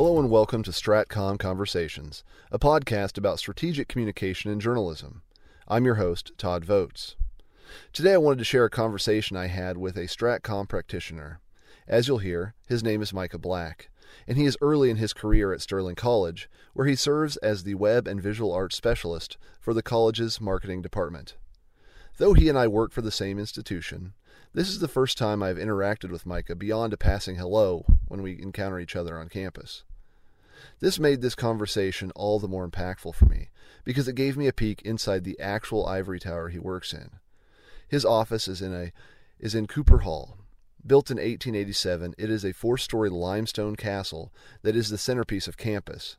Hello and welcome to Stratcom Conversations, a podcast about strategic communication and journalism. I'm your host, Todd Vogts. Today I wanted to share a conversation I had with a Stratcom practitioner. As you'll hear, his name is Micah Black, and he is early in his career at Sterling College, where he serves as the web and visual arts specialist for the college's marketing department. Though he and I work for the same institution, this is the first time I've interacted with Micah beyond a passing hello when we encounter each other on campus. This made this conversation all the more impactful for me because it gave me a peek inside the actual ivory tower he works in. His office is in a is in Cooper Hall. Built in 1887, it is a four-story limestone castle that is the centerpiece of campus,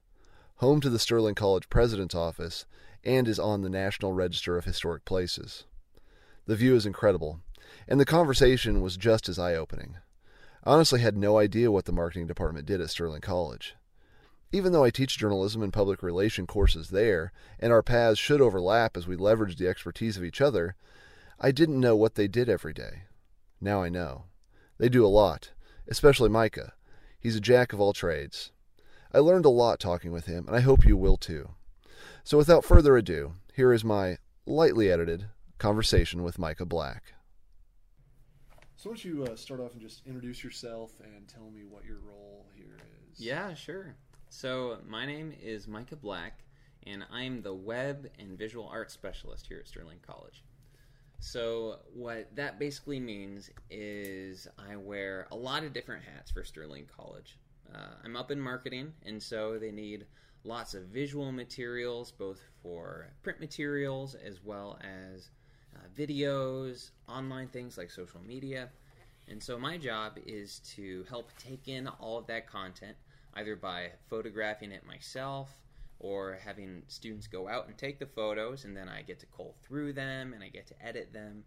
home to the Sterling College President's office, and is on the National Register of Historic Places. The view is incredible, and the conversation was just as eye opening. I honestly had no idea what the marketing department did at Sterling College. Even though I teach journalism and public relation courses there, and our paths should overlap as we leverage the expertise of each other, I didn't know what they did every day. Now I know. They do a lot, especially Micah. He's a jack of all trades. I learned a lot talking with him, and I hope you will too. So without further ado, here is my lightly edited conversation with Micah Black. So, why don't you uh, start off and just introduce yourself and tell me what your role here is? Yeah, sure. So, my name is Micah Black, and I'm the Web and Visual Arts Specialist here at Sterling College. So, what that basically means is I wear a lot of different hats for Sterling College. Uh, I'm up in marketing, and so they need lots of visual materials, both for print materials as well as uh, videos, online things like social media. And so my job is to help take in all of that content, either by photographing it myself or having students go out and take the photos, and then I get to cull through them and I get to edit them,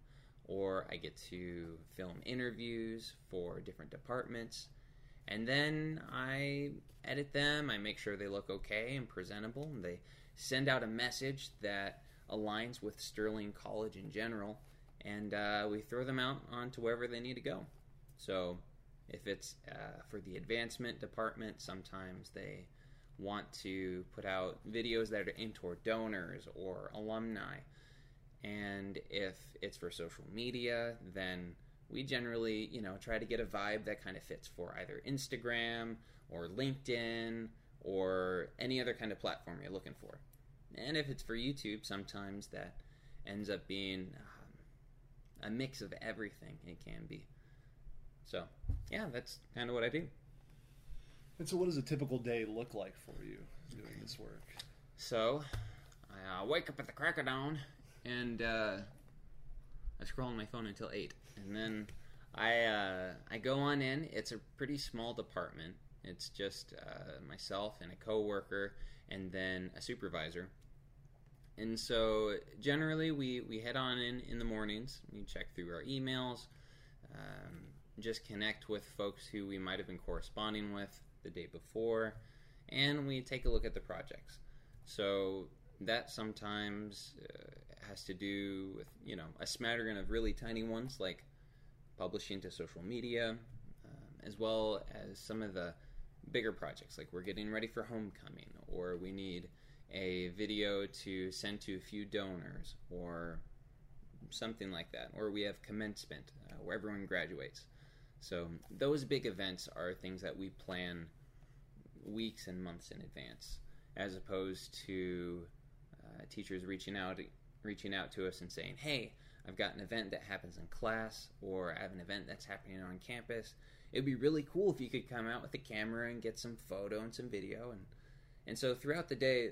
or I get to film interviews for different departments. And then I edit them, I make sure they look okay and presentable, and they send out a message that aligns with Sterling College in general, and uh, we throw them out onto wherever they need to go. So, if it's uh, for the advancement department, sometimes they want to put out videos that are aimed toward donors or alumni. And if it's for social media, then we generally, you know, try to get a vibe that kind of fits for either Instagram or LinkedIn or any other kind of platform you're looking for. And if it's for YouTube, sometimes that ends up being um, a mix of everything. It can be. So, yeah, that's kind of what I do. And so, what does a typical day look like for you doing this work? So, I uh, wake up at the crack of dawn and uh, I scroll on my phone until 8. And then I, uh, I go on in. It's a pretty small department. It's just uh, myself and a coworker and then a supervisor. And so generally, we, we head on in in the mornings. We check through our emails, um, just connect with folks who we might have been corresponding with the day before, and we take a look at the projects. So that sometimes uh, has to do with you know a smattering of really tiny ones like publishing to social media, um, as well as some of the bigger projects like we're getting ready for homecoming or we need a video to send to a few donors or something like that, or we have commencement uh, where everyone graduates. So those big events are things that we plan weeks and months in advance, as opposed to uh, teachers reaching out reaching out to us and saying, "Hey, I've got an event that happens in class, or I have an event that's happening on campus. It'd be really cool if you could come out with a camera and get some photo and some video." And and so throughout the day,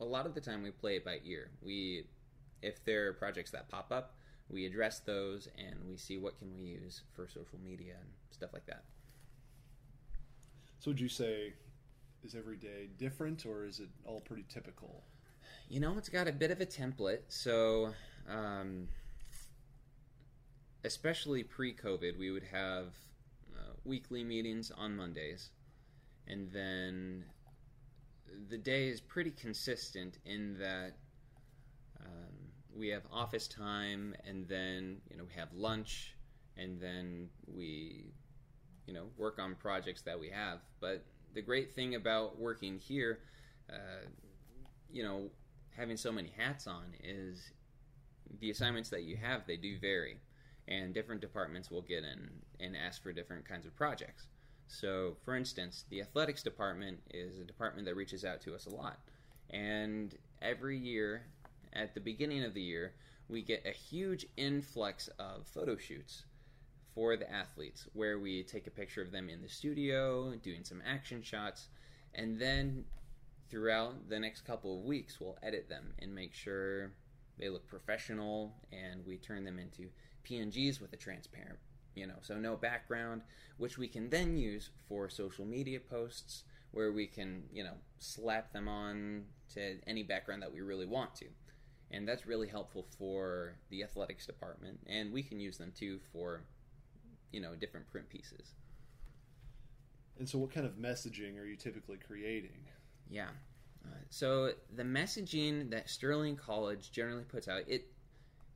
a lot of the time we play it by ear. We, if there are projects that pop up, we address those and we see what can we use for social media and stuff like that. So would you say is every day different or is it all pretty typical? You know, it's got a bit of a template. So, um, especially pre-COVID, we would have uh, weekly meetings on Mondays, and then the day is pretty consistent in that we have office time and then you know we have lunch and then we you know work on projects that we have but the great thing about working here, uh, you know, having so many hats on is the assignments that you have they do vary, and different departments will get in and ask for different kinds of projects. So, for instance, the athletics department is a department that reaches out to us a lot, and every year at the beginning of the year we get a huge influx of photo shoots for the athletes where we take a picture of them in the studio doing some action shots and then throughout the next couple of weeks we'll edit them and make sure they look professional and we turn them into pngs with a transparent you know so no background which we can then use for social media posts where we can you know slap them on to any background that we really want to and that's really helpful for the athletics department and we can use them too for you know different print pieces. And so what kind of messaging are you typically creating? Yeah. Uh, so the messaging that sterling college generally puts out it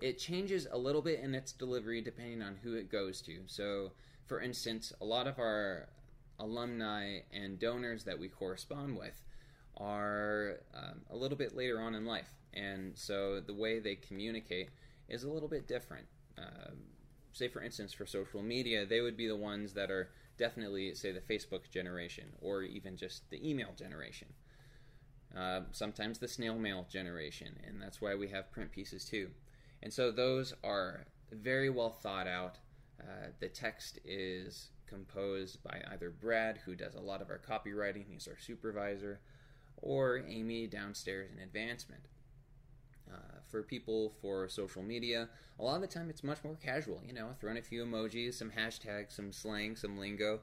it changes a little bit in its delivery depending on who it goes to. So for instance a lot of our alumni and donors that we correspond with are um, a little bit later on in life and so the way they communicate is a little bit different. Um, say, for instance, for social media, they would be the ones that are definitely, say, the Facebook generation or even just the email generation. Uh, sometimes the snail mail generation, and that's why we have print pieces too. And so those are very well thought out. Uh, the text is composed by either Brad, who does a lot of our copywriting, he's our supervisor, or Amy downstairs in advancement. Uh, for people for social media, a lot of the time it's much more casual. You know, throwing a few emojis, some hashtags, some slang, some lingo,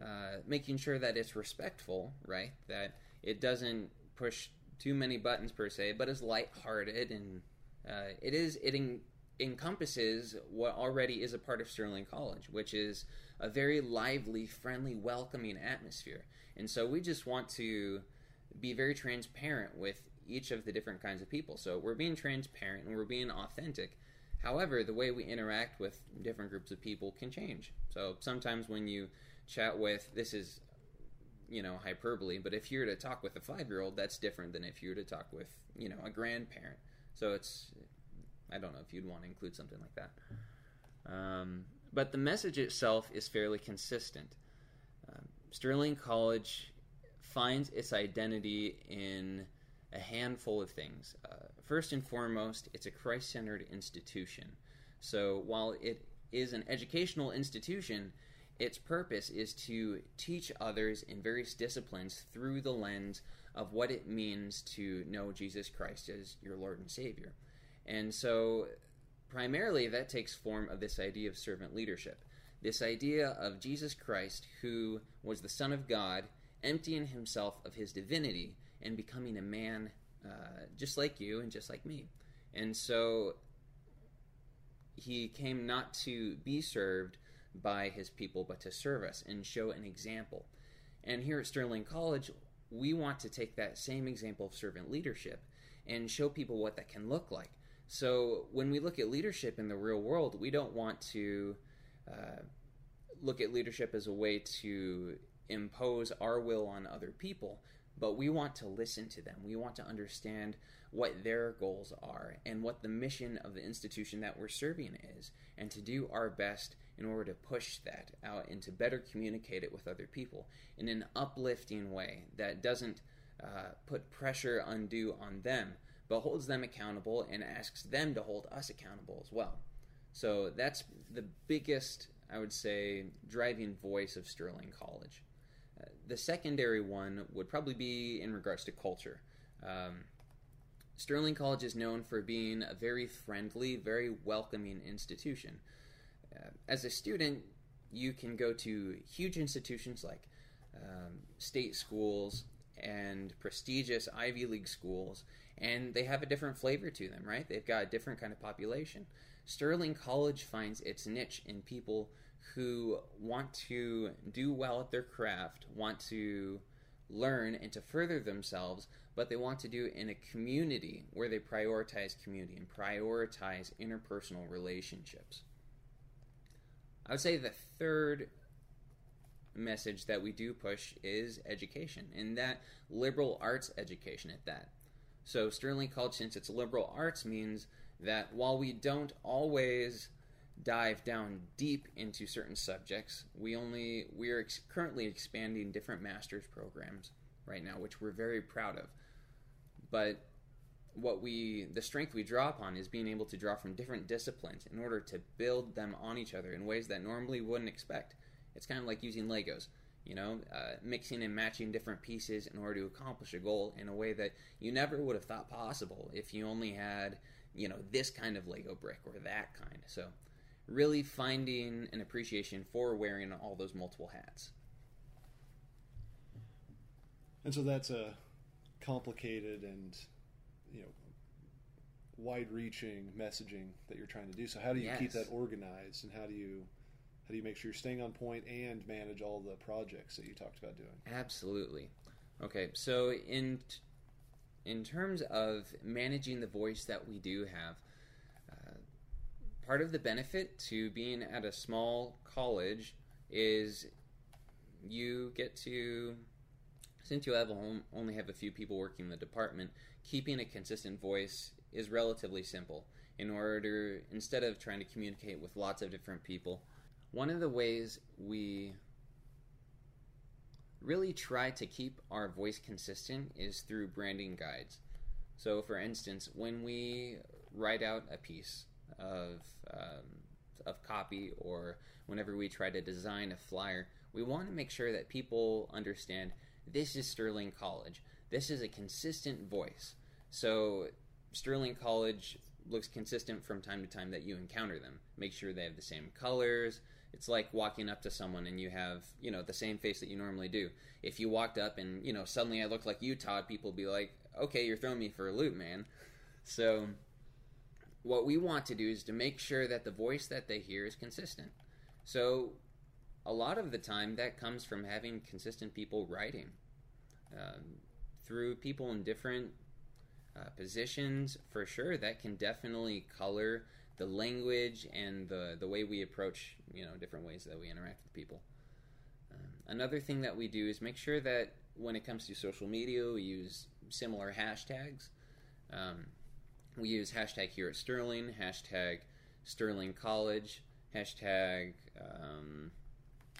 uh, making sure that it's respectful, right? That it doesn't push too many buttons per se, but is lighthearted and uh, it is it en- encompasses what already is a part of Sterling College, which is a very lively, friendly, welcoming atmosphere. And so we just want to be very transparent with each of the different kinds of people. So we're being transparent and we're being authentic. However, the way we interact with different groups of people can change. So sometimes when you chat with, this is, you know, hyperbole, but if you're to talk with a five year old, that's different than if you were to talk with, you know, a grandparent. So it's, I don't know if you'd want to include something like that. Um, but the message itself is fairly consistent. Um, Sterling College finds its identity in a handful of things. Uh, first and foremost, it's a Christ centered institution. So while it is an educational institution, its purpose is to teach others in various disciplines through the lens of what it means to know Jesus Christ as your Lord and Savior. And so, primarily, that takes form of this idea of servant leadership. This idea of Jesus Christ, who was the Son of God, emptying himself of his divinity and becoming a man uh, just like you and just like me. And so he came not to be served by his people, but to serve us and show an example. And here at Sterling College, we want to take that same example of servant leadership and show people what that can look like. So when we look at leadership in the real world, we don't want to uh, look at leadership as a way to impose our will on other people, but we want to listen to them. We want to understand what their goals are and what the mission of the institution that we're serving is, and to do our best in order to push that out and to better communicate it with other people in an uplifting way that doesn't uh, put pressure undue on them, but holds them accountable and asks them to hold us accountable as well. So that's the biggest, I would say, driving voice of Sterling College the secondary one would probably be in regards to culture. Um, Sterling College is known for being a very friendly, very welcoming institution. Uh, as a student, you can go to huge institutions like um, state schools and prestigious Ivy League schools, and they have a different flavor to them, right? They've got a different kind of population. Sterling College finds its niche in people who want to do well at their craft, want to learn and to further themselves, but they want to do in a community where they prioritize community and prioritize interpersonal relationships. I would say the third message that we do push is education, and that liberal arts education at that. So, Sterling College, since it's liberal arts, means that while we don't always dive down deep into certain subjects, we only we are ex- currently expanding different master's programs right now, which we're very proud of. But what we the strength we draw upon is being able to draw from different disciplines in order to build them on each other in ways that normally wouldn't expect. It's kind of like using Legos, you know, uh, mixing and matching different pieces in order to accomplish a goal in a way that you never would have thought possible if you only had, you know, this kind of Lego brick or that kind. So, really finding an appreciation for wearing all those multiple hats. And so that's a complicated and you know wide-reaching messaging that you're trying to do. So how do you yes. keep that organized, and how do you how do you make sure you're staying on point and manage all the projects that you talked about doing? Absolutely. Okay, so in in terms of managing the voice that we do have, part of the benefit to being at a small college is you get to since you have home, only have a few people working in the department, keeping a consistent voice is relatively simple. In order, instead of trying to communicate with lots of different people, one of the ways we really try to keep our voice consistent is through branding guides. So, for instance, when we write out a piece of um, of copy, or whenever we try to design a flyer, we want to make sure that people understand this is Sterling College. This is a consistent voice. So Sterling College looks consistent from time to time that you encounter them. Make sure they have the same colors. It's like walking up to someone and you have, you know, the same face that you normally do. If you walked up and, you know, suddenly I looked like you, Todd, people would be like, okay, you're throwing me for a loop, man. So what we want to do is to make sure that the voice that they hear is consistent. So a lot of the time that comes from having consistent people writing um, through people in different uh, positions for sure that can definitely color the language and the, the way we approach you know different ways that we interact with people um, another thing that we do is make sure that when it comes to social media we use similar hashtags um, we use hashtag here at sterling hashtag sterling college hashtag um,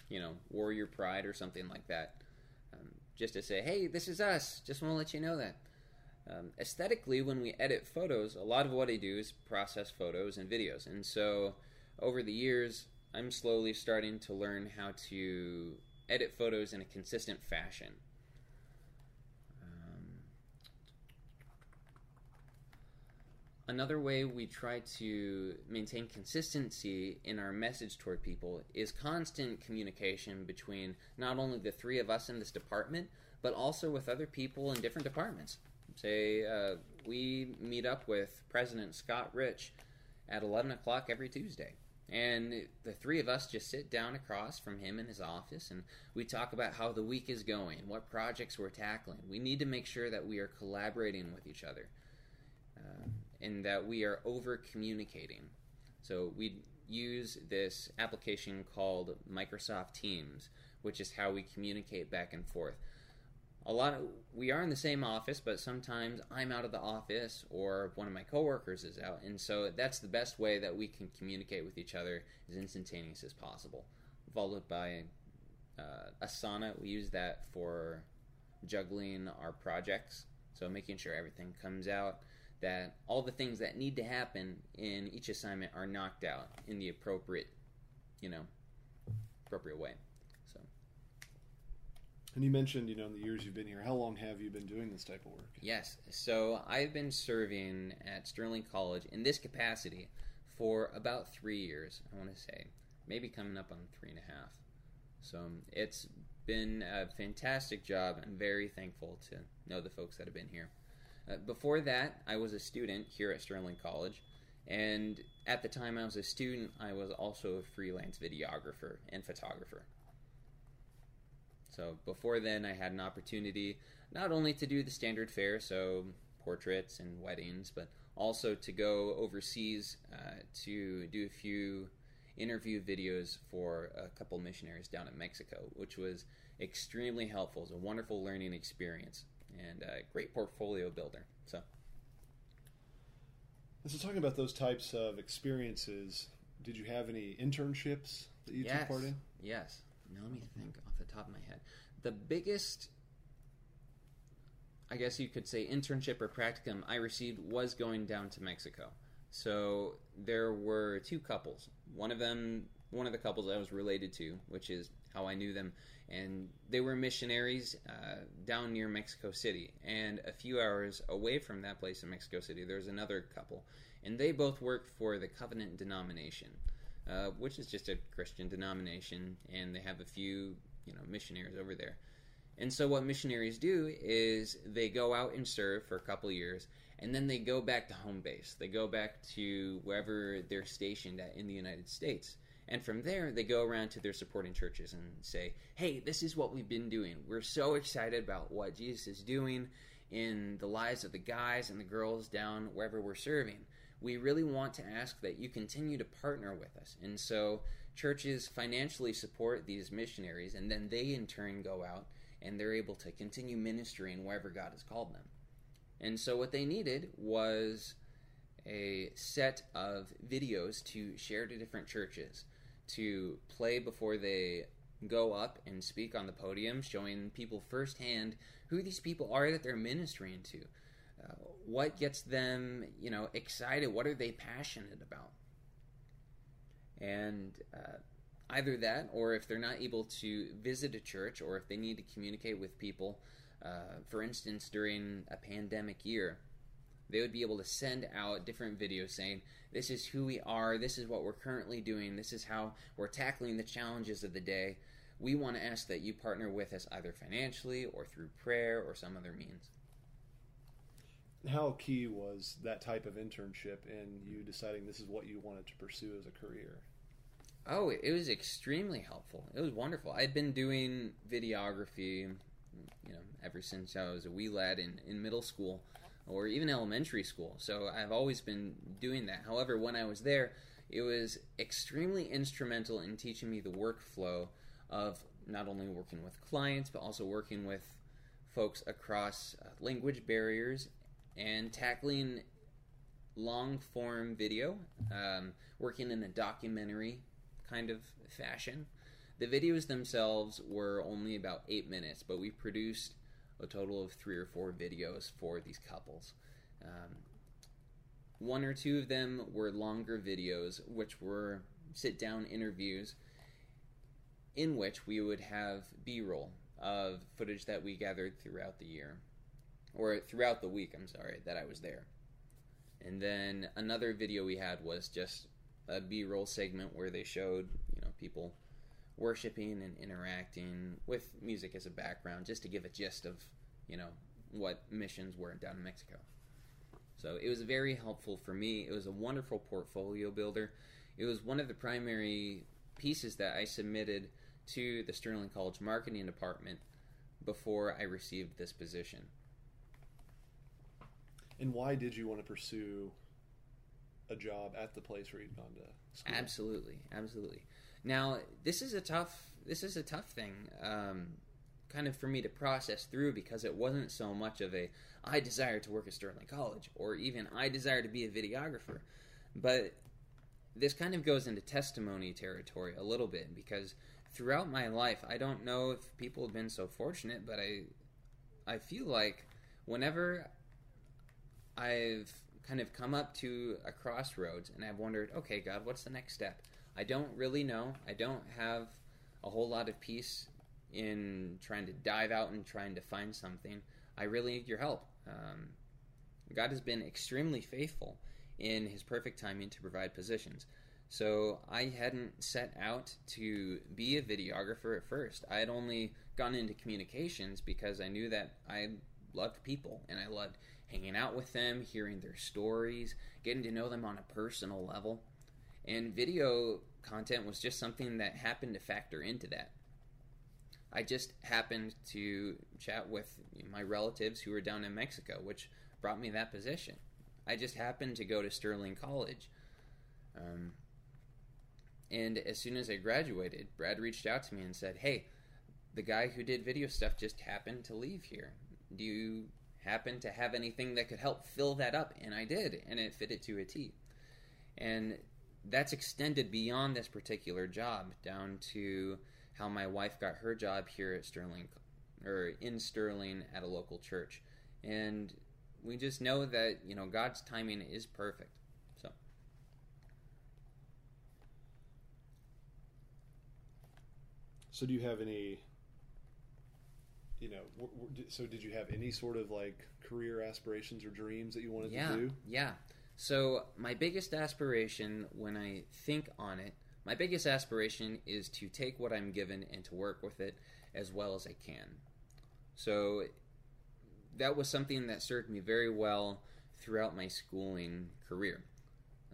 you know, Warrior Pride or something like that. Um, just to say, hey, this is us. Just want to let you know that. Um, aesthetically, when we edit photos, a lot of what I do is process photos and videos. And so over the years, I'm slowly starting to learn how to edit photos in a consistent fashion. Another way we try to maintain consistency in our message toward people is constant communication between not only the three of us in this department, but also with other people in different departments. Say, uh, we meet up with President Scott Rich at 11 o'clock every Tuesday. And the three of us just sit down across from him in his office and we talk about how the week is going, what projects we're tackling. We need to make sure that we are collaborating with each other. Uh, in that we are over communicating. So we use this application called Microsoft Teams, which is how we communicate back and forth. A lot of we are in the same office, but sometimes I'm out of the office or one of my coworkers is out, and so that's the best way that we can communicate with each other as instantaneous as possible. Followed by uh, Asana, we use that for juggling our projects, so making sure everything comes out that all the things that need to happen in each assignment are knocked out in the appropriate, you know, appropriate way. So. And you mentioned, you know, in the years you've been here, how long have you been doing this type of work? Yes. So I've been serving at Sterling College in this capacity for about three years, I want to say. Maybe coming up on three and a half. So it's been a fantastic job. I'm very thankful to know the folks that have been here. Uh, before that, I was a student here at Sterling College, and at the time I was a student, I was also a freelance videographer and photographer. So before then, I had an opportunity not only to do the standard fare, so portraits and weddings, but also to go overseas uh, to do a few interview videos for a couple missionaries down in Mexico, which was extremely helpful. It was a wonderful learning experience and a great portfolio builder. So, so talking about those types of experiences, did you have any internships that you yes, took part in? Yes. Now let me think off the top of my head. The biggest I guess you could say internship or practicum I received was going down to Mexico. So there were two couples. One of them, one of the couples I was related to, which is how I knew them, and they were missionaries uh, down near Mexico City. And a few hours away from that place in Mexico City, there was another couple, and they both worked for the Covenant denomination, uh, which is just a Christian denomination, and they have a few, you know, missionaries over there. And so what missionaries do is they go out and serve for a couple years and then they go back to home base. They go back to wherever they're stationed at in the United States. And from there, they go around to their supporting churches and say, hey, this is what we've been doing. We're so excited about what Jesus is doing in the lives of the guys and the girls down wherever we're serving. We really want to ask that you continue to partner with us. And so churches financially support these missionaries, and then they in turn go out and they're able to continue ministering wherever God has called them. And so what they needed was a set of videos to share to different churches to play before they go up and speak on the podium, showing people firsthand who these people are that they're ministering to. Uh, what gets them, you know, excited? What are they passionate about? And uh, either that or if they're not able to visit a church or if they need to communicate with people uh, for instance during a pandemic year they would be able to send out different videos saying this is who we are this is what we're currently doing this is how we're tackling the challenges of the day we want to ask that you partner with us either financially or through prayer or some other means how key was that type of internship in you deciding this is what you wanted to pursue as a career Oh, it was extremely helpful. It was wonderful. I'd been doing videography, you know, ever since I was a wee lad in, in middle school or even elementary school. So I've always been doing that. However, when I was there, it was extremely instrumental in teaching me the workflow of not only working with clients, but also working with folks across uh, language barriers and tackling long form video, um, working in a documentary kind of fashion. The videos themselves were only about eight minutes, but we produced a total of three or four videos for these couples. Um, one or two of them were longer videos, which were sit down interviews in which we would have B roll of footage that we gathered throughout the year, or throughout the week, I'm sorry, that I was there. And then another video we had was just a B-roll segment where they showed you know people worshiping and interacting with music as a background, just to give a gist of you know what missions were down in Mexico. So it was very helpful for me. It was a wonderful portfolio builder. It was one of the primary pieces that I submitted to the Sterling College marketing department before I received this position. And why did you want to pursue a job at the place where you'd gone to school. Absolutely, absolutely. Now, this is a tough this is a tough thing, um, kind of for me to process through because it wasn't so much of a I desire to work at Sterling College or even I desire to be a videographer, but this kind of goes into testimony territory a little bit because throughout my life, I don't know if people have been so fortunate, but I I feel like whenever I've kind of come up to a crossroads and I've wondered, okay, God, what's the next step? I don't really know. I don't have a whole lot of peace in trying to dive out and trying to find something. I really need your help. Um, God has been extremely faithful in His perfect timing to provide positions. So I hadn't set out to be a videographer at first. I had only gone into communications because I knew that I loved people and I loved hanging out with them, hearing their stories, getting to know them on a personal level. And video content was just something that happened to factor into that. I just happened to chat with my relatives who were down in Mexico, which brought me that position. I just happened to go to Sterling College. Um, and as soon as I graduated, Brad reached out to me and said, "Hey, the guy who did video stuff just happened to leave here. Do you happen to have anything that could help fill that up?" And I did, and it fitted to a T. And that's extended beyond this particular job down to how my wife got her job here at Sterling or in Sterling at a local church. And we just know that, you know, God's timing is perfect. So So do you have any you know, so did you have any sort of like career aspirations or dreams that you wanted yeah, to do? Yeah. So my biggest aspiration when I think on it, my biggest aspiration is to take what I'm given and to work with it as well as I can. So that was something that served me very well throughout my schooling career.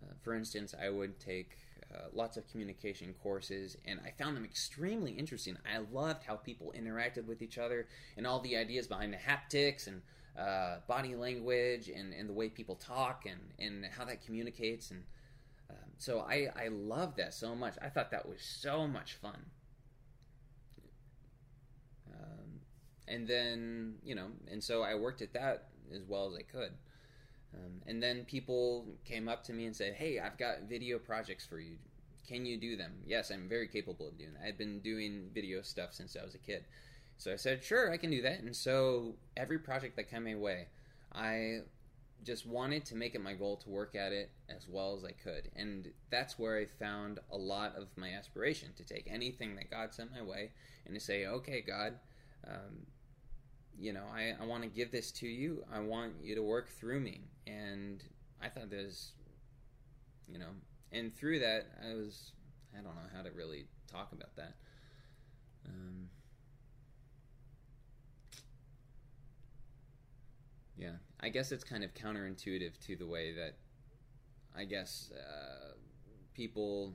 Uh, for instance, I would take uh, lots of communication courses, and I found them extremely interesting. I loved how people interacted with each other and all the ideas behind the haptics and uh, body language and, and the way people talk and, and how that communicates. And um, so I, I loved that so much. I thought that was so much fun. Um, and then, you know, and so I worked at that as well as I could. Um, and then people came up to me and said, "Hey, I've got video projects for you. Can you do them?" Yes, I'm very capable of doing that. I've been doing video stuff since I was a kid. So I said, "Sure, I can do that." And so every project that came my way, I just wanted to make it my goal to work at it as well as I could. And that's where I found a lot of my aspiration to take anything that God sent my way and to say, "Okay, God, um, you know, I, I want to give this to you. I want you to work through me. And I thought there's, you know, and through that, I was, I don't know how to really talk about that. Um, yeah, I guess it's kind of counterintuitive to the way that I guess uh, people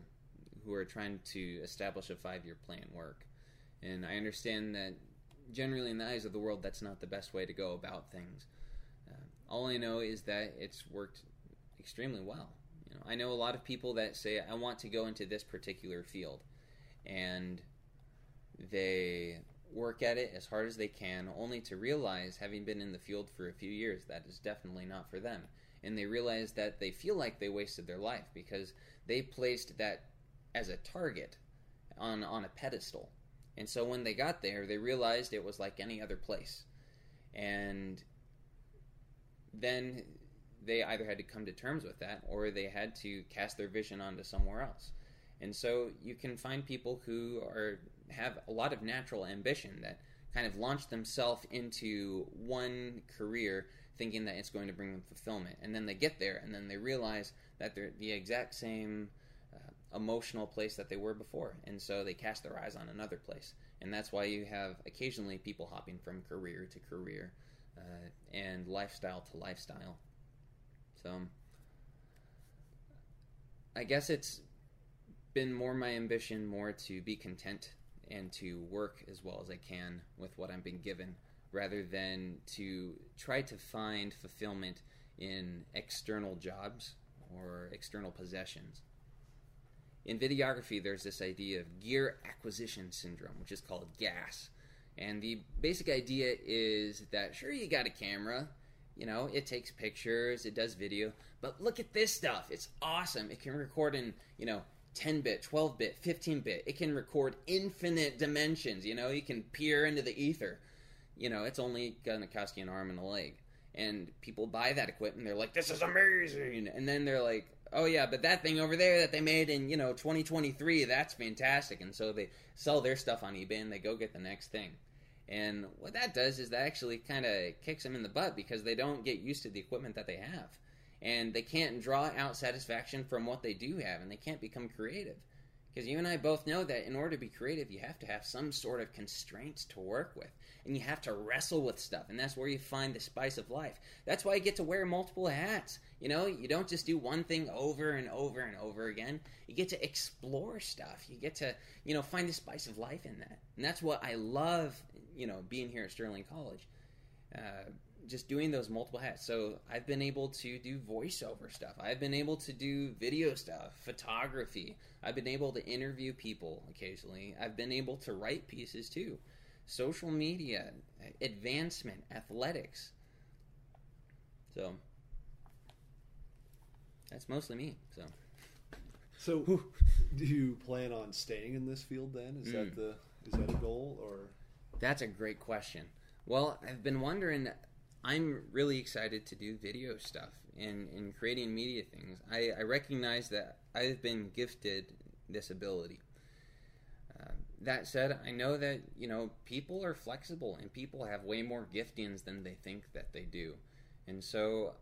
who are trying to establish a five year plan work. And I understand that generally in the eyes of the world, that's not the best way to go about things. Uh, all I know is that it's worked extremely well. You know, I know a lot of people that say, "I want to go into this particular field," and they work at it as hard as they can, only to realize, having been in the field for a few years, that is definitely not for them. And they realize that they feel like they wasted their life because they placed that as a target on on a pedestal and so when they got there, they realized it was like any other place. And then they either had to come to terms with that or they had to cast their vision onto somewhere else. And so you can find people who are have a lot of natural ambition that kind of launch themselves into one career thinking that it's going to bring them fulfillment. And then they get there and then they realize that they're the exact same emotional place that they were before, and so they cast their eyes on another place, and that's why you have occasionally people hopping from career to career uh, and lifestyle to lifestyle. So, I guess it's been more my ambition, more to be content and to work as well as I can with what I'm being given, rather than to try to find fulfillment in external jobs or external possessions in videography, there's this idea of gear acquisition syndrome, which is called GAS. And the basic idea is that sure, you got a camera, you know, it takes pictures, it does video, but look at this stuff. It's awesome. It can record in, you know, 10 bit, 12 bit, 15 bit. It can record infinite dimensions, you know, you can peer into the ether. You know, it's only going to cost you an arm and a leg. And people buy that equipment, they're like, this is amazing. And then they're like, oh yeah, but that thing over there that they made in you know 2023, that's fantastic. And so they sell their stuff on eBay and they go get the next thing. And what that does is that actually kind of kicks them in the butt because they don't get used to the equipment that they have. And they can't draw out satisfaction from what they do have, and they can't become creative. Because you and I both know that in order to be creative, you have to have some sort of constraints to work with. And you have to wrestle with stuff. And that's where you find the spice of life. That's why you get to wear multiple hats. You know, you don't just do one thing over and over and over again. You get to explore stuff. You get to, you know, find the spice of life in that. And that's what I love, you know, being here at Sterling College. Uh, just doing those multiple hats. So I've been able to do voiceover stuff. I've been able to do video stuff, photography. I've been able to interview people occasionally. I've been able to write pieces too. Social media, advancement, athletics. So that's mostly me. So So, do you plan on staying in this field then? Is that Mm. the is that a goal or? That's a great question. Well, I've been wondering. I'm really excited to do video stuff and, and creating media things. I, I recognize that I've been gifted this ability. Uh, that said, I know that you know people are flexible and people have way more giftings than they think that they do, and so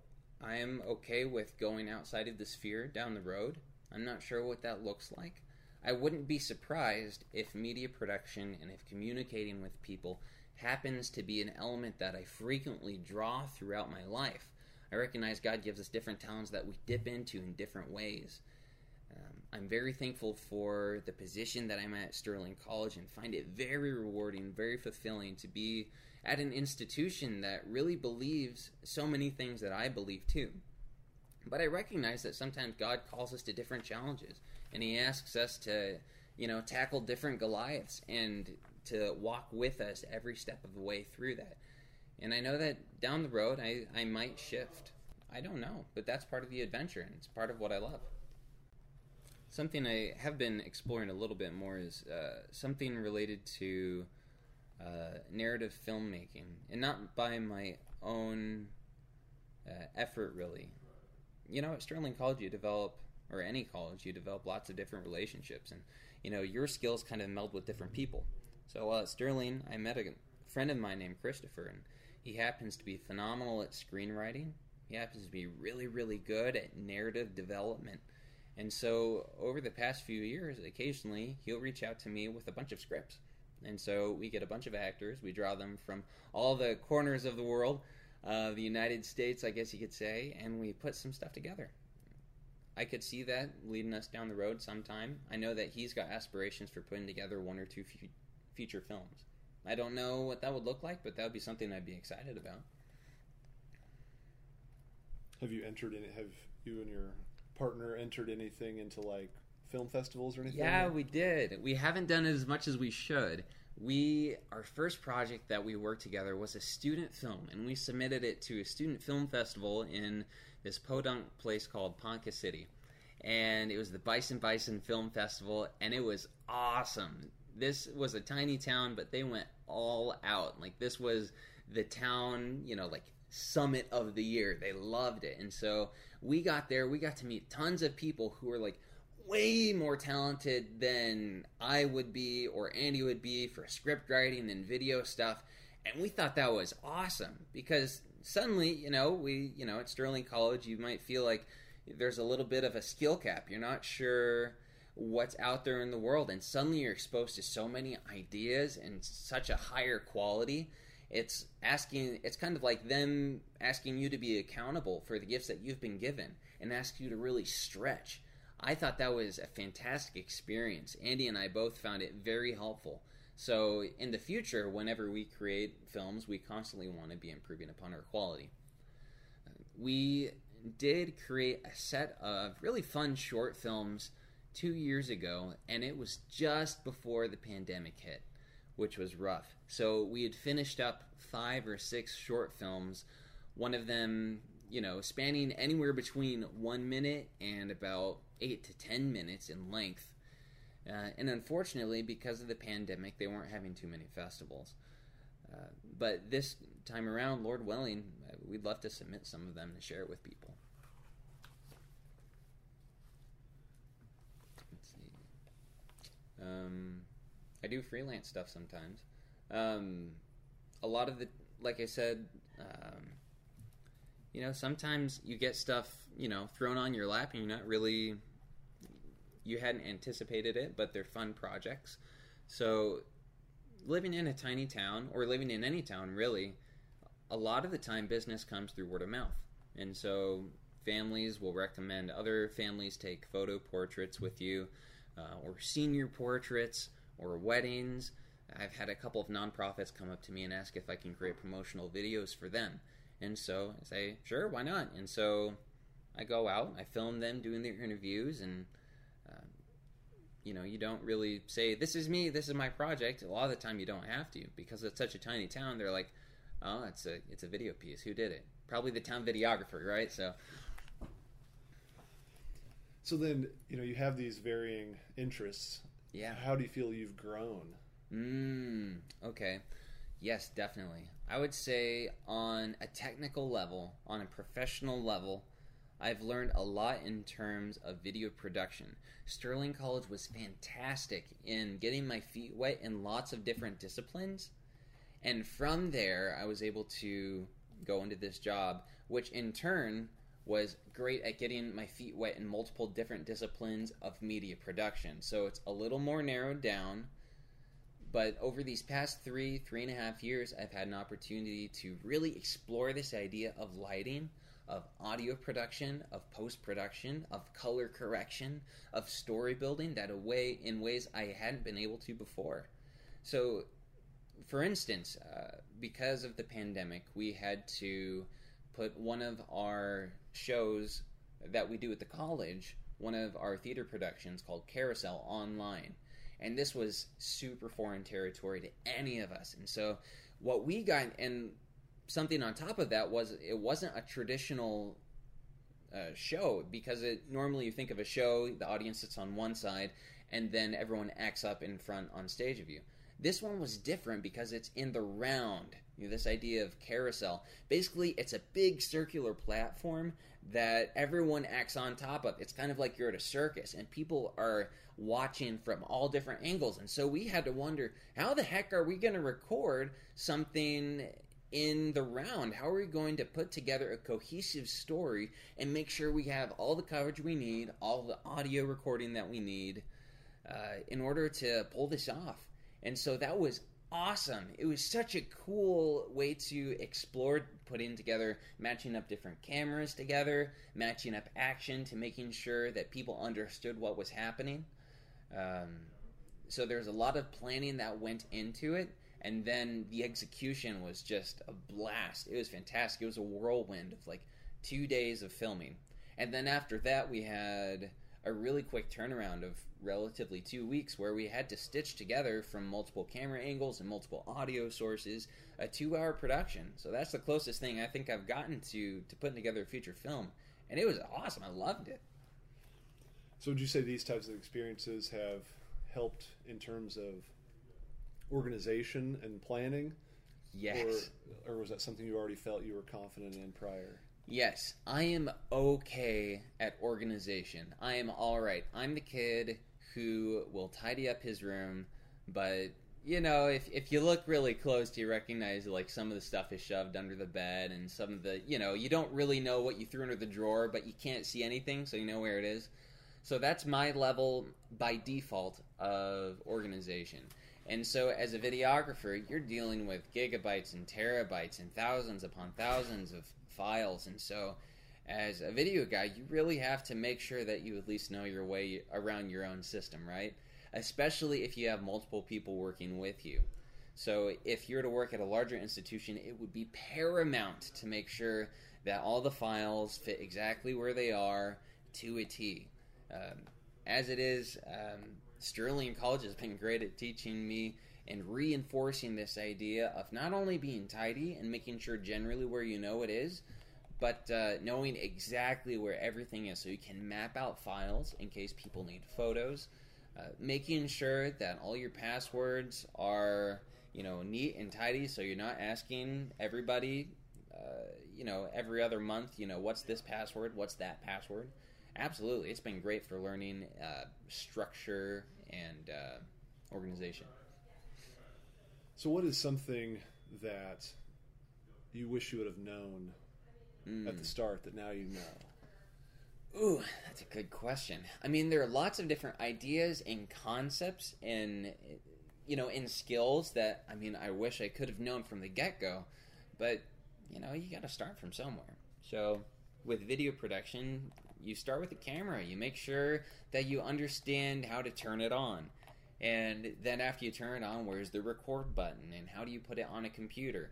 I am okay with going outside of the sphere down the road. I'm not sure what that looks like. I wouldn't be surprised if media production and if communicating with people happens to be an element that I frequently draw throughout my life. I recognize God gives us different talents that we dip into in different ways. Um, I'm very thankful for the position that I'm at Sterling College and find it very rewarding, very fulfilling to be at an institution that really believes so many things that I believe too. But I recognize that sometimes God calls us to different challenges and he asks us to, you know, tackle different Goliaths and to walk with us every step of the way through that. And I know that down the road I, I might shift. I don't know, but that's part of the adventure and it's part of what I love. Something I have been exploring a little bit more is uh, something related to uh, narrative filmmaking, and not by my own uh, effort, really. You know, at Sterling College, you develop, or any college, you develop lots of different relationships, and you know your skills kind of meld with different people. So while at Sterling, I met a friend of mine named Christopher, and he happens to be phenomenal at screenwriting. He happens to be really, really good at narrative development. And so, over the past few years, occasionally he'll reach out to me with a bunch of scripts. And so, we get a bunch of actors, we draw them from all the corners of the world, uh, the United States, I guess you could say, and we put some stuff together. I could see that leading us down the road sometime. I know that he's got aspirations for putting together one or two feature films. I don't know what that would look like, but that would be something I'd be excited about. Have you entered in? Have you and your partner entered anything into like film festivals or anything? Yeah, we did. We haven't done it as much as we should. We our first project that we worked together was a student film, and we submitted it to a student film festival in this podunk place called Ponca City, and it was the Bison Bison Film Festival, and it was awesome. This was a tiny town, but they went all out. Like this was the town, you know, like summit of the year. They loved it, and so we got there. We got to meet tons of people who were like way more talented than I would be or Andy would be for script writing and video stuff. And we thought that was awesome because suddenly, you know, we, you know, at Sterling College, you might feel like there's a little bit of a skill cap. You're not sure what's out there in the world. And suddenly you're exposed to so many ideas and such a higher quality. It's asking, it's kind of like them asking you to be accountable for the gifts that you've been given and ask you to really stretch. I thought that was a fantastic experience. Andy and I both found it very helpful. So, in the future, whenever we create films, we constantly want to be improving upon our quality. We did create a set of really fun short films two years ago, and it was just before the pandemic hit, which was rough. So, we had finished up five or six short films, one of them, you know, spanning anywhere between one minute and about eight to ten minutes in length. Uh, and unfortunately, because of the pandemic, they weren't having too many festivals. Uh, but this time around, Lord willing, uh, we'd love to submit some of them to share it with people. Let's see. Um, I do freelance stuff sometimes. Um, a lot of the, like I said, um, you know, sometimes you get stuff, you know, thrown on your lap and you're not really you hadn't anticipated it, but they're fun projects. So, living in a tiny town, or living in any town really, a lot of the time business comes through word of mouth. And so, families will recommend other families take photo portraits with you, uh, or senior portraits, or weddings. I've had a couple of nonprofits come up to me and ask if I can create promotional videos for them. And so I say, sure, why not? And so I go out, I film them doing their interviews, and uh, you know, you don't really say, "This is me, this is my project." A lot of the time, you don't have to because it's such a tiny town. They're like, "Oh, it's a it's a video piece. Who did it? Probably the town videographer, right?" So So then, you know, you have these varying interests. yeah. How do you feel you've grown? Mm, okay. Yes, definitely. I would say on a technical level, on a professional level, I've learned a lot in terms of video production. Sterling College was fantastic in getting my feet wet in lots of different disciplines. And from there, I was able to go into this job, which in turn was great at getting my feet wet in multiple different disciplines of media production. So it's a little more narrowed down. But over these past three, three and a half years, I've had an opportunity to really explore this idea of lighting, of audio production, of post production, of color correction, of story building that a way in ways I hadn't been able to before. So, for instance, uh, because of the pandemic, we had to put one of our shows that we do at the college, one of our theater productions called Carousel, online. And this was super foreign territory to any of us. And so, what we got, and something on top of that was it wasn't a traditional uh, show because it normally you think of a show, the audience sits on one side, and then everyone acts up in front on stage of you. This one was different because it's in the round. You know, this idea of carousel. Basically, it's a big circular platform that everyone acts on top of. It's kind of like you're at a circus and people are watching from all different angles. And so we had to wonder how the heck are we going to record something in the round? How are we going to put together a cohesive story and make sure we have all the coverage we need, all the audio recording that we need uh, in order to pull this off? And so that was awesome. It was such a cool way to explore putting together, matching up different cameras together, matching up action to making sure that people understood what was happening. Um, so there's a lot of planning that went into it, and then the execution was just a blast. It was fantastic. It was a whirlwind of like two days of filming, and then after that we had a really quick turnaround of relatively two weeks where we had to stitch together from multiple camera angles and multiple audio sources a two hour production. So that's the closest thing I think I've gotten to to putting together a feature film. And it was awesome. I loved it. So, would you say these types of experiences have helped in terms of organization and planning? Yes. Or, or was that something you already felt you were confident in prior? Yes, I am okay at organization. I am all right. I'm the kid who will tidy up his room, but you know, if if you look really close, you recognize like some of the stuff is shoved under the bed, and some of the you know you don't really know what you threw under the drawer, but you can't see anything, so you know where it is. So that's my level by default of organization. And so, as a videographer, you're dealing with gigabytes and terabytes and thousands upon thousands of files. And so, as a video guy, you really have to make sure that you at least know your way around your own system, right? Especially if you have multiple people working with you. So, if you're to work at a larger institution, it would be paramount to make sure that all the files fit exactly where they are to a T. Um, as it is, um, Sterling College has been great at teaching me and reinforcing this idea of not only being tidy and making sure generally where you know it is, but uh, knowing exactly where everything is. So you can map out files in case people need photos. Uh, making sure that all your passwords are you know neat and tidy. So you're not asking everybody uh, you know every other month you know what's this password what's that password. Absolutely. It's been great for learning uh, structure and uh, organization So, what is something that you wish you would have known Mm. at the start that now you know? Ooh, that's a good question. I mean, there are lots of different ideas and concepts and you know, in skills that I mean, I wish I could have known from the get-go, but you know, you got to start from somewhere. So, with video production, you start with the camera. You make sure that you understand how to turn it on. And then after you turn it on, where's the record button and how do you put it on a computer?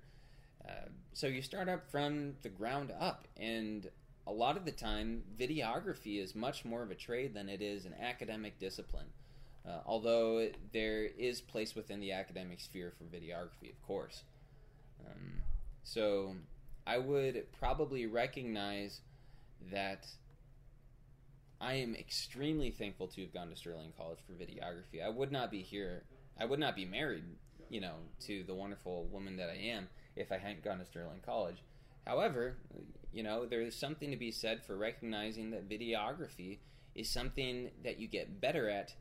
Uh, so you start up from the ground up, and a lot of the time, videography is much more of a trade than it is an academic discipline. Uh, although there is place within the academic sphere for videography, of course. Um, so I would probably recognize that I am extremely thankful to have gone to Sterling College for videography. I would not be here. I would not be married, you know, to the wonderful woman that I am if I hadn't gone to Sterling College. However, you know, there's something to be said for recognizing that videography is something that you get better at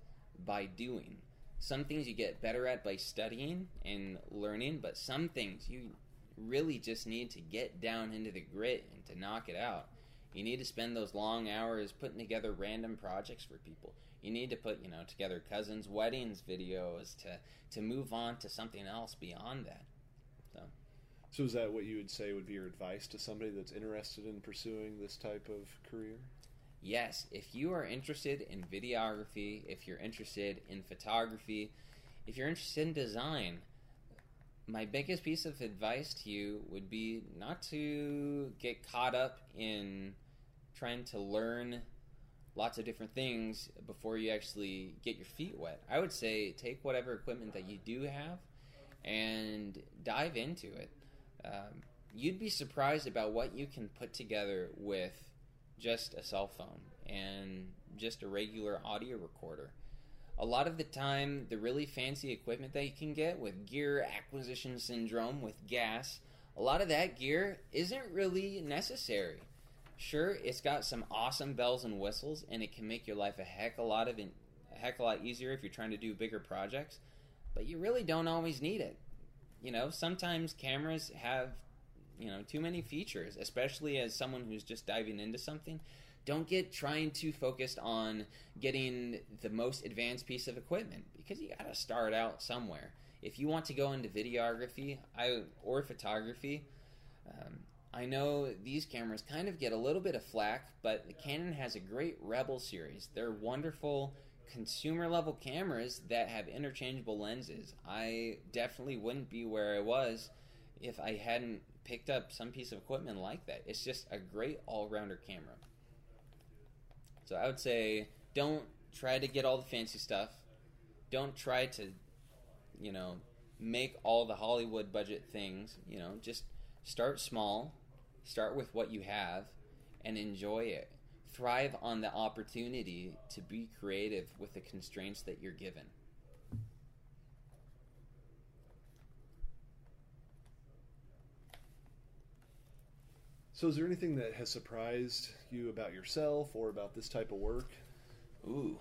by doing. Some things you get better at by studying and learning, but some things you really just need to get down into the grit and to knock it out. You need to spend those long hours putting together random projects for people. You need to put, you know, together cousins' weddings videos to to move on to something else beyond that. So, so is that what you would say would be your advice to somebody that's interested in pursuing this type of career? Yes, if you are interested in videography, if you're interested in photography, if you're interested in design, my biggest piece of advice to you would be not to get caught up in trying to learn lots of different things before you actually get your feet wet. I would say take whatever equipment that you do have and dive into it. Um, you'd be surprised about what you can put together with just a cell phone and just a regular audio recorder. A lot of the time, the really fancy equipment that you can get with gear acquisition syndrome with gas, a lot of that gear isn't really necessary. Sure, it's got some awesome bells and whistles, and it can make your life a heck a lot of in, a heck a lot easier if you're trying to do bigger projects. But you really don't always need it. You know, sometimes cameras have you know too many features, especially as someone who's just diving into something. Don't get trying too focused on getting the most advanced piece of equipment because you got to start out somewhere. If you want to go into videography I, or photography, um, I know these cameras kind of get a little bit of flack, but the Canon has a great Rebel series. They're wonderful consumer level cameras that have interchangeable lenses. I definitely wouldn't be where I was if I hadn't picked up some piece of equipment like that. It's just a great all rounder camera. So I would say don't try to get all the fancy stuff. Don't try to, you know, make all the Hollywood budget things. You know, just start small, start with what you have, and enjoy it. Thrive on the opportunity to be creative with the constraints that you're given. So, is there anything that has surprised you about yourself or about this type of work? Ooh,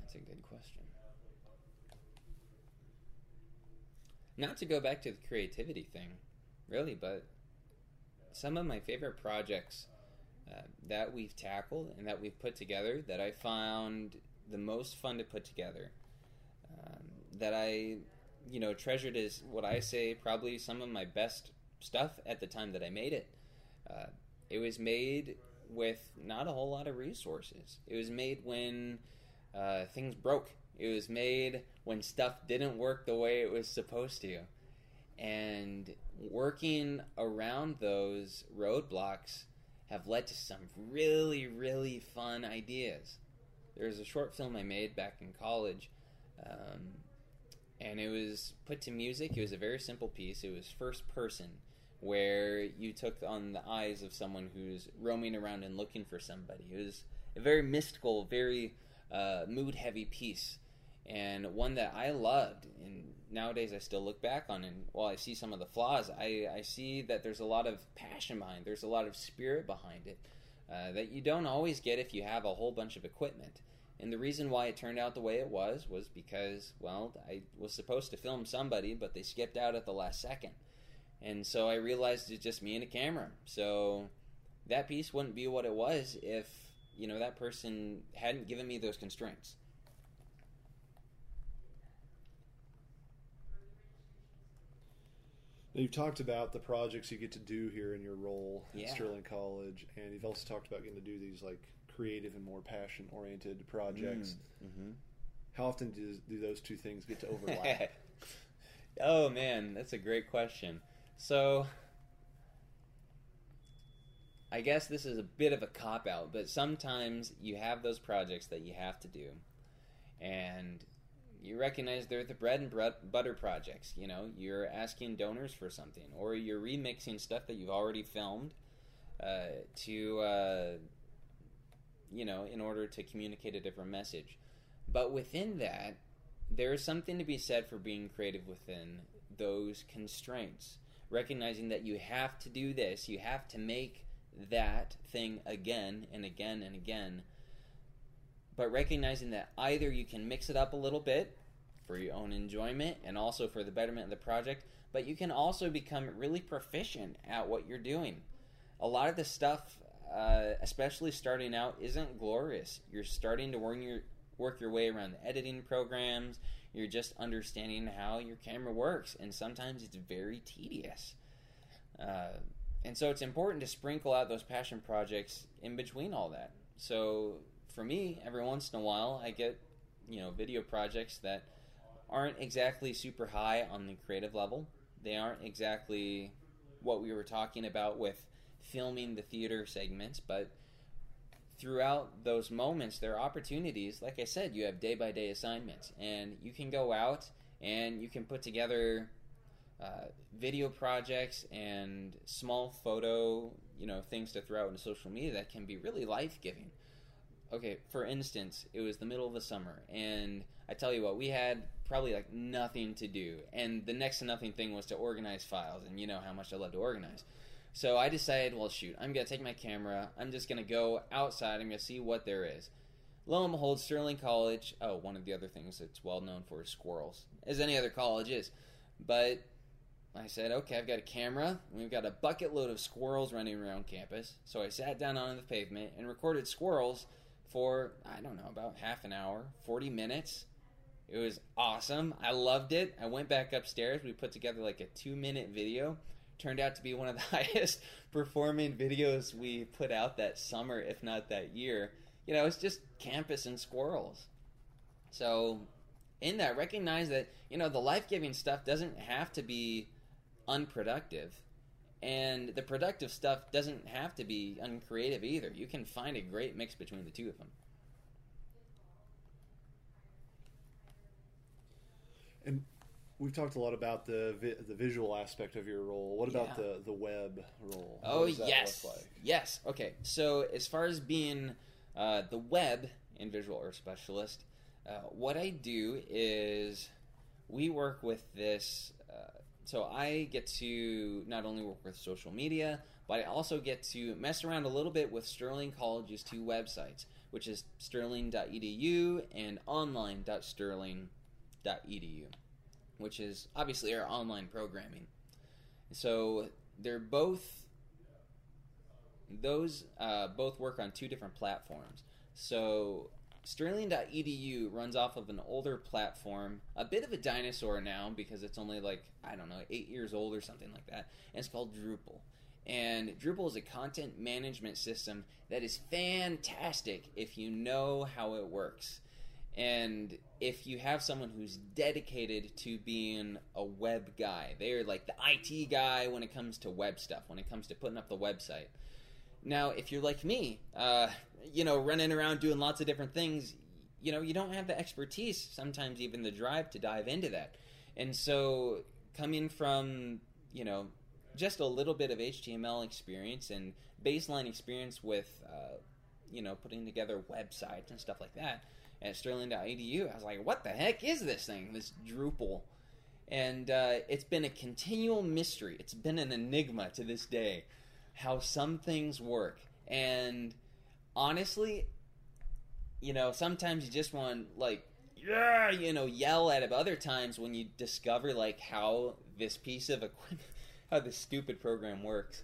that's a good question. Not to go back to the creativity thing, really, but some of my favorite projects uh, that we've tackled and that we've put together that I found the most fun to put together, um, that I, you know, treasured is what I say probably some of my best stuff at the time that I made it. Uh, it was made with not a whole lot of resources. It was made when uh, things broke. It was made when stuff didn't work the way it was supposed to. And working around those roadblocks have led to some really, really fun ideas. There's a short film I made back in college, um, and it was put to music. It was a very simple piece. It was first person where you took on the eyes of someone who's roaming around and looking for somebody. It was a very mystical, very uh, mood heavy piece, and one that I loved. And nowadays I still look back on, and while I see some of the flaws, I, I see that there's a lot of passion behind. There's a lot of spirit behind it uh, that you don't always get if you have a whole bunch of equipment. And the reason why it turned out the way it was was because, well, I was supposed to film somebody, but they skipped out at the last second. And so I realized it's just me and a camera. So that piece wouldn't be what it was if, you know, that person hadn't given me those constraints. You've talked about the projects you get to do here in your role Yeah. at Sterling College, and you've also talked about getting to do these like creative and more passion oriented projects. Mm-hmm. How often do, do those two things get to overlap? Oh man, that's a great question. So, I guess this is a bit of a cop out, but sometimes you have those projects that you have to do, and you recognize they're the bread and butter projects. You know, you're asking donors for something, or you're remixing stuff that you've already filmed uh, to, uh, you know, in order to communicate a different message. But within that, there is something to be said for being creative within those constraints. Recognizing that you have to do this, you have to make that thing again and again and again. But recognizing that either you can mix it up a little bit for your own enjoyment and also for the betterment of the project, but you can also become really proficient at what you're doing. A lot of the stuff, uh, especially starting out, isn't glorious. You're starting to work your work your way around the editing programs. You're just understanding how your camera works, and sometimes it's very tedious. Uh, and so it's important to sprinkle out those passion projects in between all that. So for me, every once in a while, I get you know video projects that aren't exactly super high on the creative level. They aren't exactly what we were talking about with filming the theater segments, but throughout those moments, there are opportunities. Like I said, you have day by day assignments, and you can go out and you can put together uh, video projects and small photo, you know, things to throw out into social media that can be really life giving. Okay, for instance, it was the middle of the summer, and I tell you what, we had probably like nothing to do, and the next to nothing thing was to organize files, and you know how much I love to organize. So I decided, well, shoot, I'm gonna take my camera. I'm just gonna go outside. I'm gonna see what there is. Lo and behold, Sterling College. Oh, one of the other things it's well known for is squirrels, as any other college is. But I said, okay, I've got a camera. We've got a bucket load of squirrels running around campus. So I sat down on the pavement and recorded squirrels for I don't know about half an hour, 40 minutes. It was awesome. I loved it. I went back upstairs. We put together like a two minute video turned out to be one of the highest performing videos we put out that summer, if not that year. You know, it's just campus and squirrels. So, in that, recognize that, you know, the life giving stuff doesn't have to be unproductive. And the productive stuff doesn't have to be uncreative either. You can find a great mix between the two of them. And We've talked a lot about the vi- the visual aspect of your role. What about yeah. the the web role? Oh yes, like? yes. Okay, so as far as being uh, the web and visual art specialist, uh, what I do is we work with this. So I get to not only work with social media, but I also get to mess around a little bit with Sterling College's two websites, which is sterling.edu and online.sterling.edu which is obviously our online programming. So they're both those uh, both work on two different platforms. So Sterling.edu runs off of an older platform, a bit of a dinosaur now because it's only like I don't know eight years old or something like that, and it's called Drupal. And Drupal is a content management system that is fantastic if you know how it works. And if you have someone who's dedicated to being a web guy, they're like the IT guy when it comes to web stuff, when it comes to putting up the website. Now, if you're like me, uh, you know, running around doing lots of different things, you know, you don't have the expertise, sometimes even the drive to dive into that. And so, coming from, you know, just a little bit of HTML experience and baseline experience with, uh, you know, putting together websites and stuff like that, at sterling.edu. I was like, what the heck is this thing, this Drupal? And uh, it's been a continual mystery. It's been an enigma to this day how some things work. And honestly, you know, sometimes you just want, like, yeah, you know, yell at it. Other times when you discover, like, how this piece of equipment, how this stupid program works,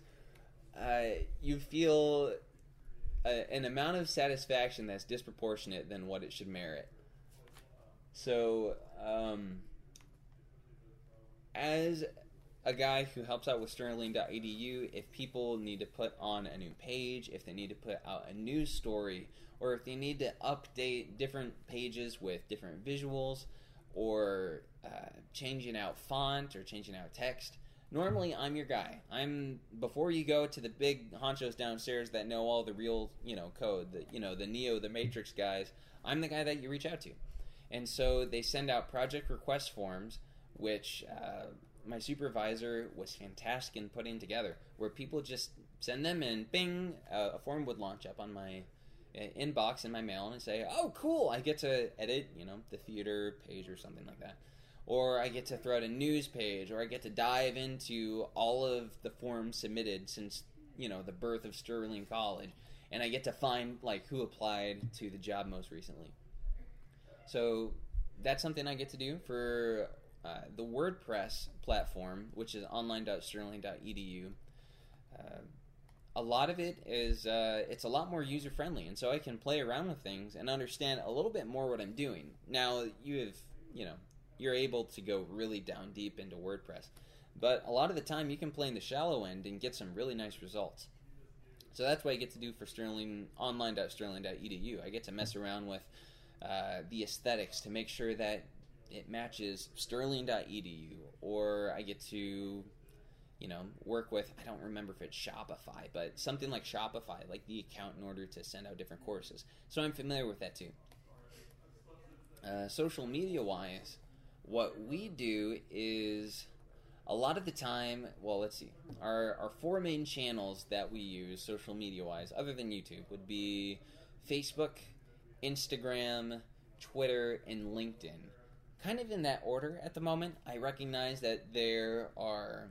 uh, you feel a, an amount of satisfaction that's disproportionate than what it should merit. So, um, as a guy who helps out with Sterling.edu, if people need to put on a new page, if they need to put out a news story, or if they need to update different pages with different visuals, or uh, changing out font or changing out text, normally I'm your guy. I'm before you go to the big honchos downstairs that know all the real, you know, code, the you know, the Neo, the Matrix guys. I'm the guy that you reach out to. And so they send out project request forms, which uh, my supervisor was fantastic in putting together, where people just send them in, bing, a form would launch up on my uh, inbox in my mail and say, "Oh, cool! I get to edit, you know, the theater page or something like that." or I get to throw out a news page, or I get to dive into all of the forms submitted since you know the birth of Sterling College, and I get to find like who applied to the job most recently. So that's something I get to do for uh, the WordPress platform, which is online.sterling.edu. Uh, a lot of it is uh, it's a lot more user friendly, and so I can play around with things and understand a little bit more what I'm doing. Now you have you know you're able to go really down deep into WordPress. But a lot of the time, you can play in the shallow end and get some really nice results. So that's what I get to do for Sterling online.sterling.edu. I get to mess around with uh, the aesthetics to make sure that it matches sterling.edu, or I get to, you know, work with I don't remember if it's Shopify, but something like Shopify, like the account in order to send out different courses. So I'm familiar with that too. Uh, social media wise, what we do is a lot of the time, well, let's see. Our, our four main channels that we use, social media wise, other than YouTube, would be Facebook, Instagram, Twitter, and LinkedIn. Kind of in that order at the moment. I recognize that there are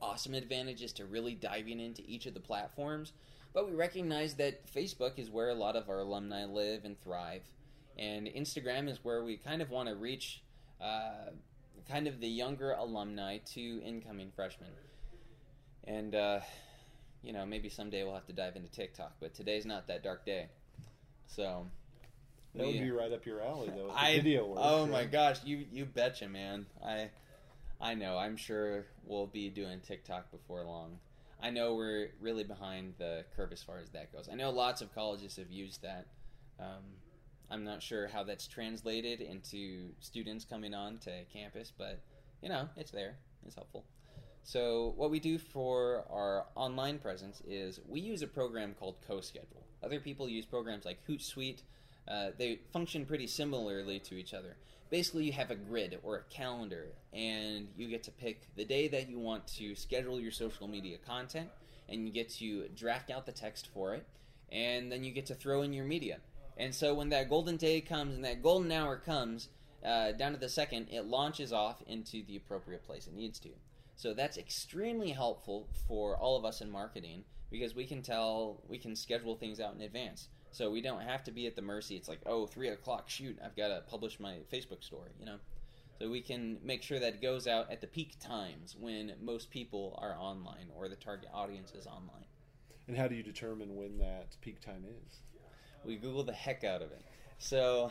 awesome advantages to really diving into each of the platforms, but we recognize that Facebook is where a lot of our alumni live and thrive, and Instagram is where we kind of want to reach uh, kind of the younger alumni to incoming freshmen. And, uh, you know, maybe someday we'll have to dive into TikTok, but today's not that dark day. So. That would be right up your alley, though. I, video work, oh right? my gosh, you you betcha, man. I I know. I'm sure we'll be doing TikTok before long. I know we're really behind the curve as far as that goes. I know lots of colleges have used that. Um, I'm not sure how that's translated into students coming on to campus, but you know, it's there. It's helpful. So, what we do for our online presence is we use a program called CoSchedule. Other people use programs like Hootsuite. Uh, they function pretty similarly to each other. Basically, you have a grid or a calendar, and you get to pick the day that you want to schedule your social media content, and you get to draft out the text for it, and then you get to throw in your media. And so when that golden day comes and that golden hour comes, uh, down to the second, it launches off into the appropriate place it needs to. So that's extremely helpful for all of us in marketing because we can tell, we can schedule things out in advance. So we don't have to be at the mercy. It's like, oh, three o'clock, shoot, I've got to publish my Facebook story, you know? So we can make sure that it goes out at the peak times when most people are online or the target audience is online. And how do you determine when that peak time is? We Google the heck out of it. So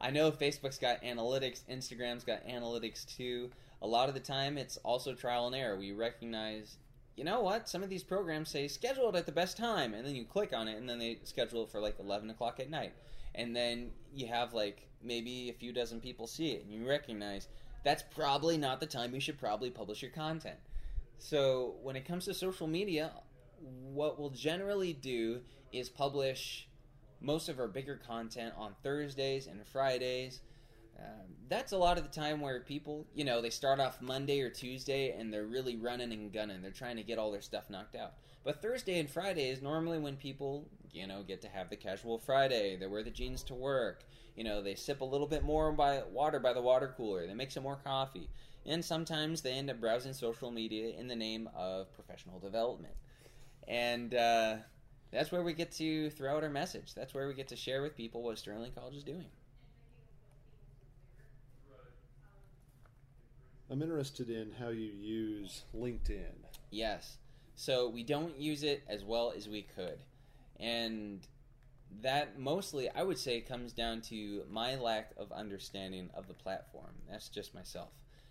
I know Facebook's got analytics, Instagram's got analytics too. A lot of the time, it's also trial and error. We recognize, you know what, some of these programs say schedule it at the best time, and then you click on it, and then they schedule it for like 11 o'clock at night. And then you have like maybe a few dozen people see it, and you recognize that's probably not the time you should probably publish your content. So when it comes to social media, what we'll generally do is publish most of our bigger content on Thursdays and Fridays. Um, that's a lot of the time where people, you know, they start off Monday or Tuesday and they're really running and gunning. They're trying to get all their stuff knocked out. But Thursday and Friday is normally when people, you know, get to have the casual Friday. They wear the jeans to work. You know, they sip a little bit more by water by the water cooler. They make some more coffee. And sometimes they end up browsing social media in the name of professional development. And, uh, that's where we get to throw out our message. That's where we get to share with people what Sterling College is doing. I'm interested in how you use LinkedIn. Yes. So we don't use it as well as we could. And that mostly, I would say, comes down to my lack of understanding of the platform. That's just myself.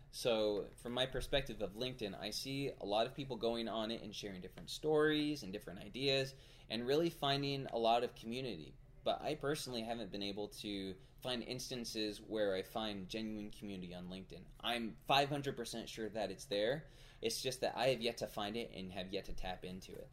So, from my perspective of LinkedIn, I see a lot of people going on it and sharing different stories and different ideas and really finding a lot of community. But I personally haven't been able to find instances where I find genuine community on LinkedIn. I'm 500% sure that it's there. It's just that I have yet to find it and have yet to tap into it.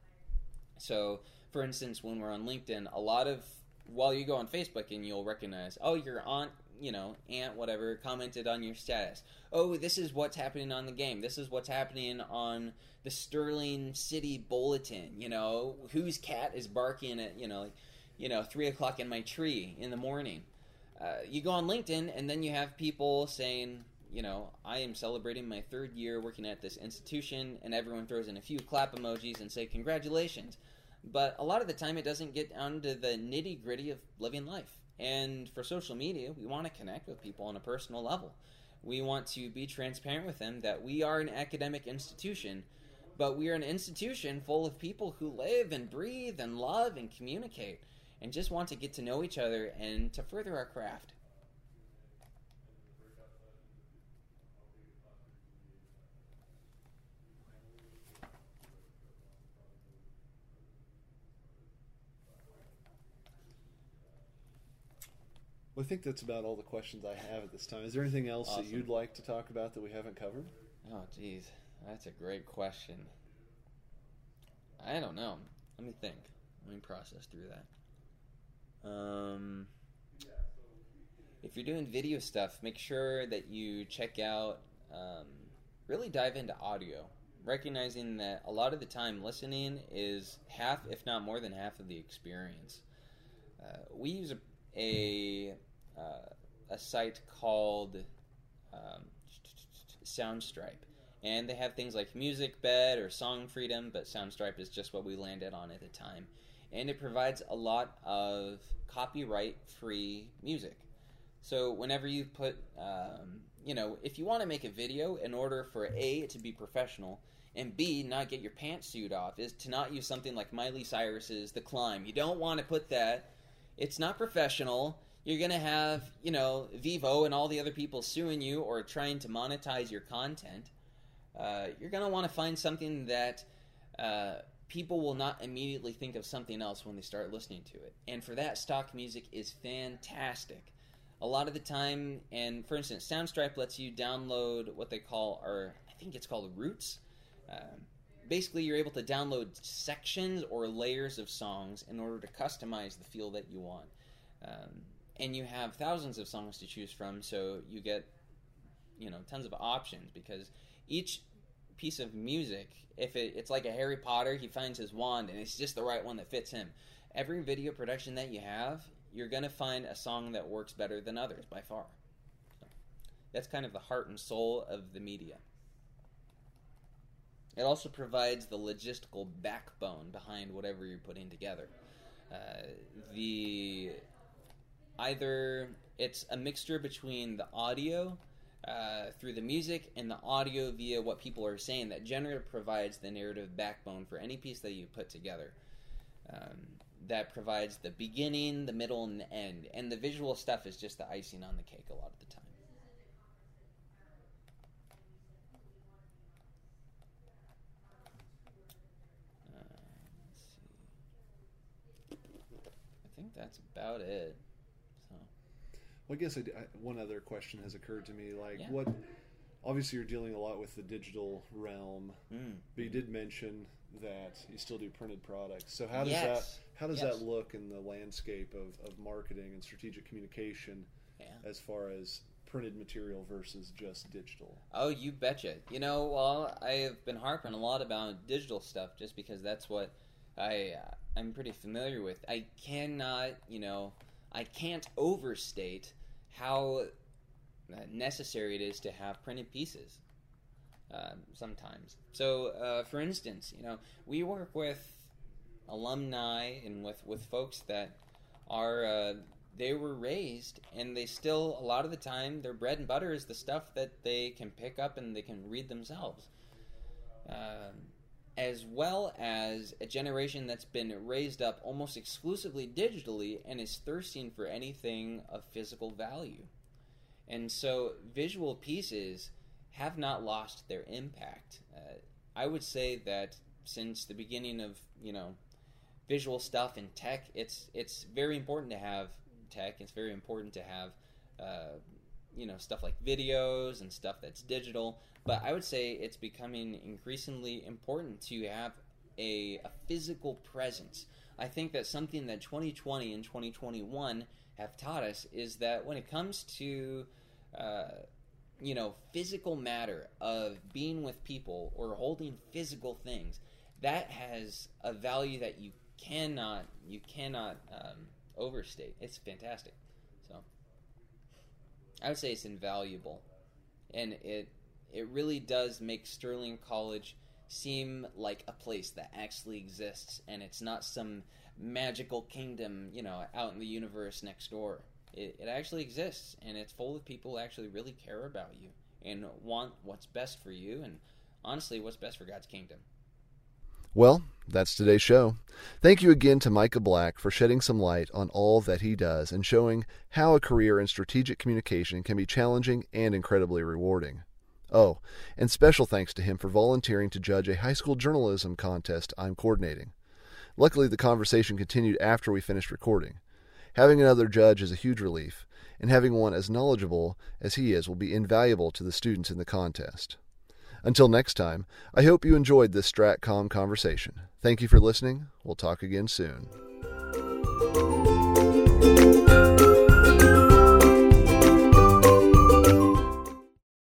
So, for instance, when we're on LinkedIn, a lot of while you go on Facebook and you'll recognize, oh, your aunt, you know, aunt, whatever, commented on your status. Oh, this is what's happening on the game. This is what's happening on the Sterling City Bulletin. You know, whose cat is barking at, you know, like, you know, three o'clock in my tree in the morning. Uh, you go on LinkedIn and then you have people saying, you know, I am celebrating my third year working at this institution, and everyone throws in a few clap emojis and say congratulations. But a lot of the time, it doesn't get down to the nitty gritty of living life. And for social media, we want to connect with people on a personal level. We want to be transparent with them that we are an academic institution, but we are an institution full of people who live and breathe and love and communicate and just want to get to know each other and to further our craft. Well, I think that's about all the questions I have at this time. Is there anything else Awesome. that you'd like to talk about that we haven't covered? Oh, geez, that's a great question. I don't know. Let me think. Let me process through that. Um, if you're doing video stuff, make sure that you check out. Um, really dive into audio, recognizing that a lot of the time listening is half, if not more than half, of the experience. Uh, we use a a, uh, a site called um, Soundstripe, and they have things like Music Bed or Song Freedom, but Soundstripe is just what we landed on at the time, and it provides a lot of copyright-free music. So whenever you put, um, you know, if you want to make a video in order for A, to be professional, and B, not get your pants pantsuit off, is to not use something like Miley Cyrus's The Climb. You don't want to put that. It's not professional. You're going to have, you know, Vevo and all the other people suing you or trying to monetize your content. Uh, you're going to want to find something that uh, people will not immediately think of something else when they start listening to it. And for that, stock music is fantastic. A lot of the time and for instance soundstripe lets you download what they call or i think it's called roots. Um, basically you're able to download sections or layers of songs in order to customize the feel that you want. Um, and you have thousands of songs to choose from so you get you know tons of options because each piece of music if it, it's like a harry potter he finds his wand and it's just the right one that fits him every video production that you have you're going to find a song that works better than others by far. So that's kind of the heart and soul of the media. It also provides the logistical backbone behind whatever you're putting together. Uh, the either it's a mixture between the audio uh, through the music and the audio via what people are saying that generally provides the narrative backbone for any piece that you put together. Um, that provides the beginning, the middle, and the end. And the visual stuff is just the icing on the cake a lot of the time. Uh. I think that's about it. So, Well, I guess I, I- one other question has occurred to me. Like, Yeah. what? Obviously, you're dealing a lot with the digital realm, mm. but you did mention that you still do printed products. So how does Yes. that how does Yes. that look in the landscape of, of marketing and strategic communication yeah. as far as printed material versus just digital? Oh, you betcha. You know, well, I've been harping a lot about digital stuff just because that's what I uh, I'm pretty familiar with. I cannot, you know, I can't overstate how uh, necessary it is to have printed pieces. Um, sometimes. So, uh, for instance, you know, we work with alumni and with with folks that are uh, they were raised and they still a lot of the time their bread and butter is the stuff that they can pick up and they can read themselves um, as well as a generation that's been raised up almost exclusively digitally and is thirsting for anything of physical value. And so visual pieces have not lost their impact. Uh, i would say that since the beginning of you know visual stuff and tech it's it's very important to have tech. It's very important to have uh, you know stuff like videos and stuff that's digital. But I would say it's becoming increasingly important to have a, a physical presence. I think that something that 2020 and 2021 have taught us is that when it comes to uh, you know physical matter of being with people or holding physical things that has a value that you cannot you cannot um, overstate it's fantastic i would say it's invaluable and it it really does make sterling college seem like a place that actually exists and it's not some magical kingdom you know out in the universe next door it, it actually exists and it's full of people who actually really care about you and want what's best for you and honestly what's best for God's kingdom. Well, that's today's show. Thank you again to Micah Black for shedding some light on all that he does and showing how a career in strategic communication can be challenging and incredibly rewarding. Oh, and special thanks to him for volunteering to judge a high school journalism contest I'm coordinating. Luckily, the conversation continued after we finished recording. Having another judge is a huge relief, and having one as knowledgeable as he is will be invaluable to the students in the contest. Until next time, I hope you enjoyed this StratCom conversation. Thank you for listening. We'll talk again soon.